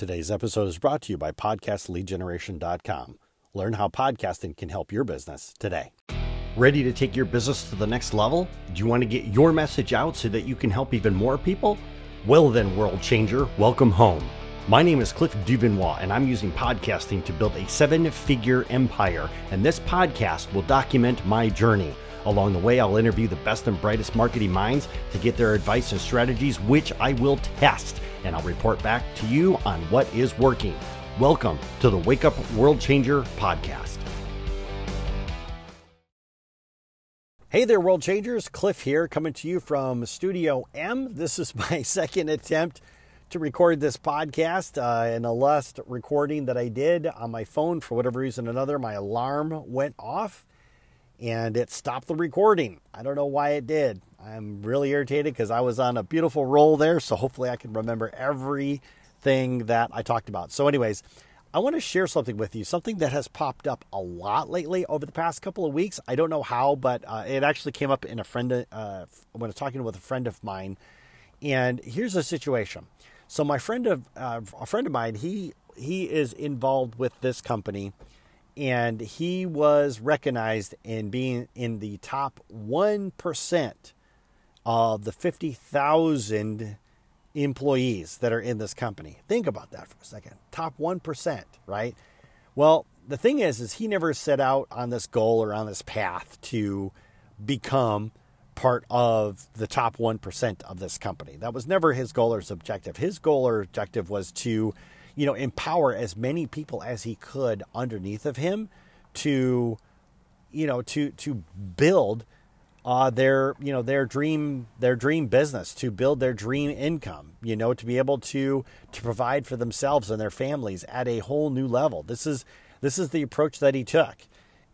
Today's episode is brought to you by PodcastLeadGeneration.com. Learn how podcasting can help your business today. Ready to take your business to the next level? Do you want to get your message out so that you can help even more people? Well, then, world changer, welcome home. My name is Cliff Duvernois, and I'm using podcasting to build a seven figure empire. And this podcast will document my journey. Along the way, I'll interview the best and brightest marketing minds to get their advice and strategies, which I will test and I'll report back to you on what is working. Welcome to the Wake Up World Changer podcast. Hey there, World Changers. Cliff here, coming to you from Studio M. This is my second attempt to record this podcast. Uh, in last recording that I did on my phone, for whatever reason or another, my alarm went off and it stopped the recording. I don't know why it did. I'm really irritated because I was on a beautiful roll there. So hopefully I can remember everything that I talked about. So, anyways, I want to share something with you, something that has popped up a lot lately over the past couple of weeks. I don't know how, but uh, it actually came up in a friend uh, when I was talking with a friend of mine. And here's the situation. So my friend of uh, a friend of mine, he he is involved with this company, and he was recognized in being in the top one percent of the 50,000 employees that are in this company. Think about that for a second. Top 1%, right? Well, the thing is is he never set out on this goal or on this path to become part of the top 1% of this company. That was never his goal or his objective. His goal or objective was to, you know, empower as many people as he could underneath of him to you know, to to build uh, their you know their dream their dream business to build their dream income you know to be able to to provide for themselves and their families at a whole new level this is this is the approach that he took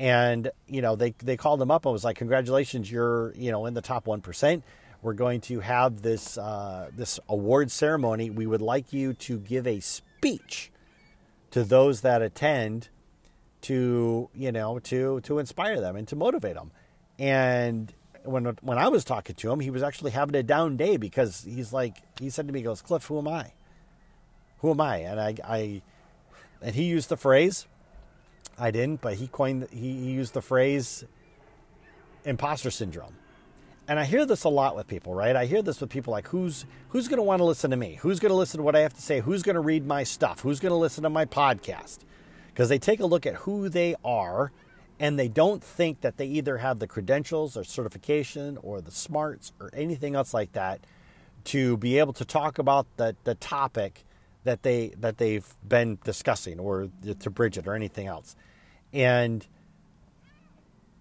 and you know they they called him up and was like congratulations you're you know in the top 1% we're going to have this uh, this award ceremony we would like you to give a speech to those that attend to you know to to inspire them and to motivate them and when when I was talking to him, he was actually having a down day because he's like he said to me, he "Goes Cliff, who am I? Who am I?" And I, I and he used the phrase. I didn't, but he coined he, he used the phrase imposter syndrome. And I hear this a lot with people, right? I hear this with people like who's who's going to want to listen to me? Who's going to listen to what I have to say? Who's going to read my stuff? Who's going to listen to my podcast? Because they take a look at who they are and they don't think that they either have the credentials or certification or the smarts or anything else like that to be able to talk about the, the topic that they that they've been discussing or to Bridget or anything else. And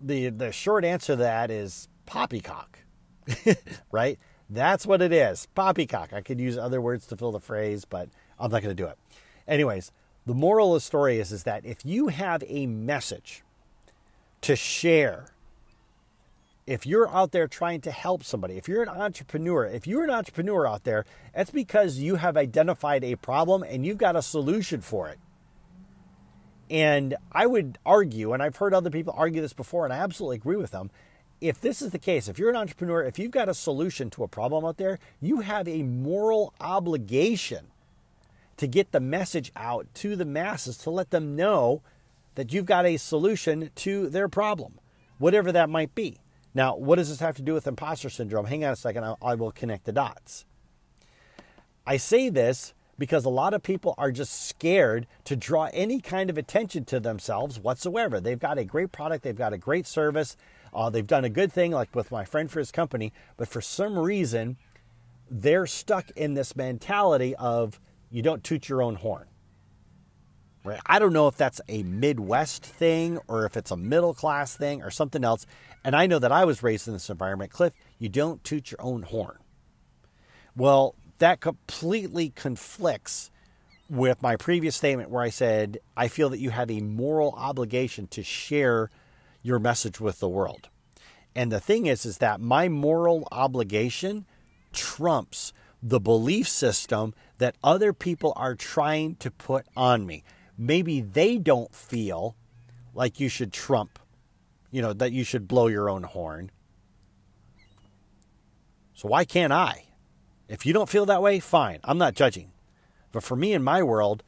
the the short answer to that is poppycock. right? That's what it is. Poppycock. I could use other words to fill the phrase, but I'm not going to do it. Anyways, the moral of the story is, is that if you have a message to share. If you're out there trying to help somebody, if you're an entrepreneur, if you're an entrepreneur out there, that's because you have identified a problem and you've got a solution for it. And I would argue, and I've heard other people argue this before, and I absolutely agree with them. If this is the case, if you're an entrepreneur, if you've got a solution to a problem out there, you have a moral obligation to get the message out to the masses to let them know that you've got a solution to their problem, whatever that might be. Now, what does this have to do with imposter syndrome? Hang on a second, I will connect the dots. I say this because a lot of people are just scared to draw any kind of attention to themselves whatsoever. They've got a great product, they've got a great service, uh, they've done a good thing, like with my friend for his company, but for some reason, they're stuck in this mentality of you don't toot your own horn. Right? I don't know if that's a Midwest thing or if it's a middle class thing or something else. And I know that I was raised in this environment. Cliff, you don't toot your own horn. Well, that completely conflicts with my previous statement where I said, I feel that you have a moral obligation to share your message with the world. And the thing is, is that my moral obligation trumps the belief system that other people are trying to put on me maybe they don't feel like you should trump, you know, that you should blow your own horn. So why can't I? If you don't feel that way, fine. I'm not judging. But for me in my world,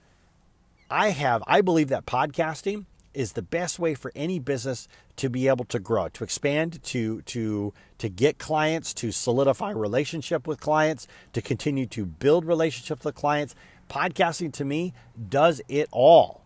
I have I believe that podcasting is the best way for any business to be able to grow, to expand, to to to get clients, to solidify relationship with clients, to continue to build relationships with clients. Podcasting to me does it all.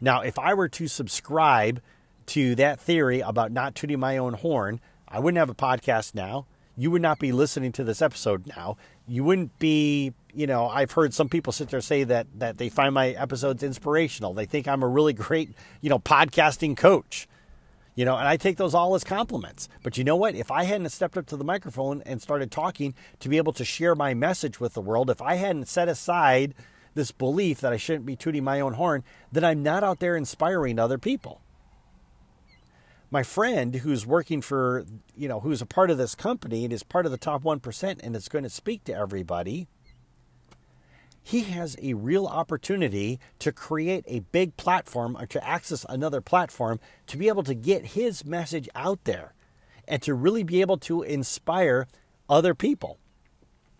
Now, if I were to subscribe to that theory about not tooting my own horn, I wouldn't have a podcast now. You would not be listening to this episode now. You wouldn't be, you know, I've heard some people sit there say that that they find my episodes inspirational. They think I'm a really great, you know, podcasting coach. You know, and I take those all as compliments. But you know what? If I hadn't stepped up to the microphone and started talking to be able to share my message with the world, if I hadn't set aside this belief that I shouldn't be tooting my own horn, then I'm not out there inspiring other people my friend who's working for, you know, who's a part of this company and is part of the top 1% and is going to speak to everybody, he has a real opportunity to create a big platform or to access another platform to be able to get his message out there and to really be able to inspire other people.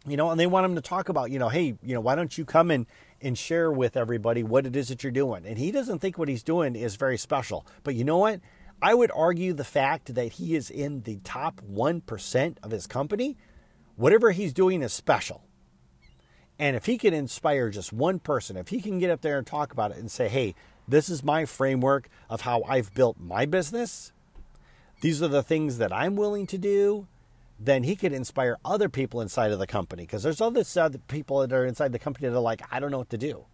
You know, and they want him to talk about, you know, hey, you know, why don't you come and, and share with everybody what it is that you're doing? And he doesn't think what he's doing is very special. But you know what? I would argue the fact that he is in the top 1% of his company, whatever he's doing is special. And if he can inspire just one person, if he can get up there and talk about it and say, hey, this is my framework of how I've built my business, these are the things that I'm willing to do, then he could inspire other people inside of the company. Because there's other people that are inside the company that are like, I don't know what to do.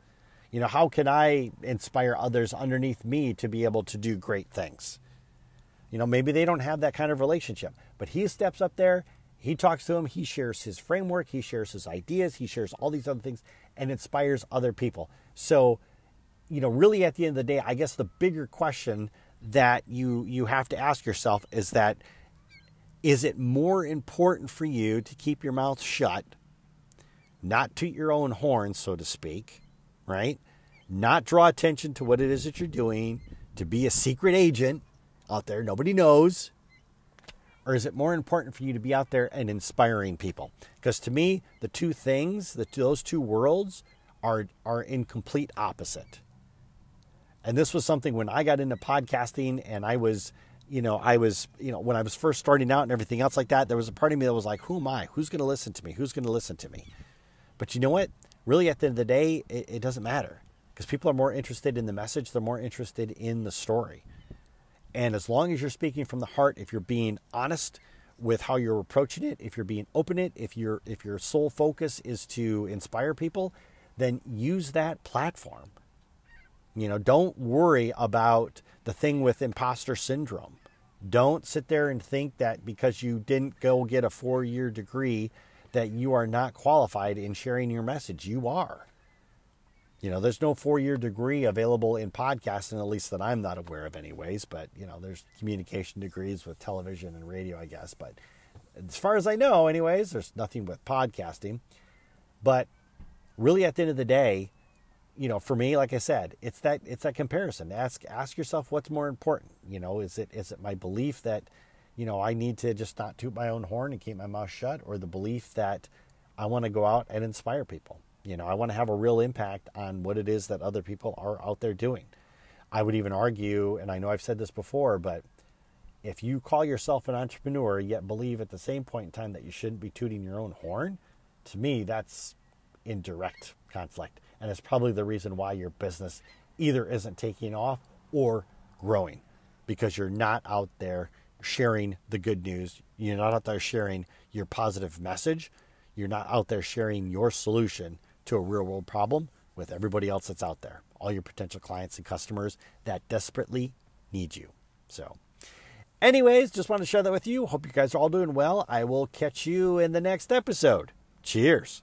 You know, how can I inspire others underneath me to be able to do great things? You know, maybe they don't have that kind of relationship, but he steps up there, he talks to them, he shares his framework, he shares his ideas, he shares all these other things and inspires other people. So, you know, really at the end of the day, I guess the bigger question that you you have to ask yourself is that is it more important for you to keep your mouth shut, not toot your own horn, so to speak, right? Not draw attention to what it is that you're doing, to be a secret agent, out there nobody knows? Or is it more important for you to be out there and inspiring people? Because to me, the two things, the, those two worlds, are, are in complete opposite. And this was something when I got into podcasting and I was, you know, I was, you know, when I was first starting out and everything else like that, there was a part of me that was like, who am I? Who's going to listen to me? Who's going to listen to me? But you know what? Really, at the end of the day, it, it doesn't matter because people are more interested in the message, they're more interested in the story. And as long as you're speaking from the heart, if you're being honest with how you're approaching it, if you're being open it, if your if your sole focus is to inspire people, then use that platform. You know, don't worry about the thing with imposter syndrome. Don't sit there and think that because you didn't go get a 4-year degree that you are not qualified in sharing your message. You are. You know, there's no four year degree available in podcasting, at least that I'm not aware of, anyways. But, you know, there's communication degrees with television and radio, I guess. But as far as I know, anyways, there's nothing with podcasting. But really, at the end of the day, you know, for me, like I said, it's that it's that comparison. Ask ask yourself what's more important. You know, is it is it my belief that, you know, I need to just not toot my own horn and keep my mouth shut, or the belief that I want to go out and inspire people? You know, I want to have a real impact on what it is that other people are out there doing. I would even argue, and I know I've said this before, but if you call yourself an entrepreneur yet believe at the same point in time that you shouldn't be tooting your own horn, to me, that's in direct conflict. And it's probably the reason why your business either isn't taking off or growing because you're not out there sharing the good news. You're not out there sharing your positive message. You're not out there sharing your solution to a real world problem with everybody else that's out there, all your potential clients and customers that desperately need you. So, anyways, just want to share that with you. Hope you guys are all doing well. I will catch you in the next episode. Cheers.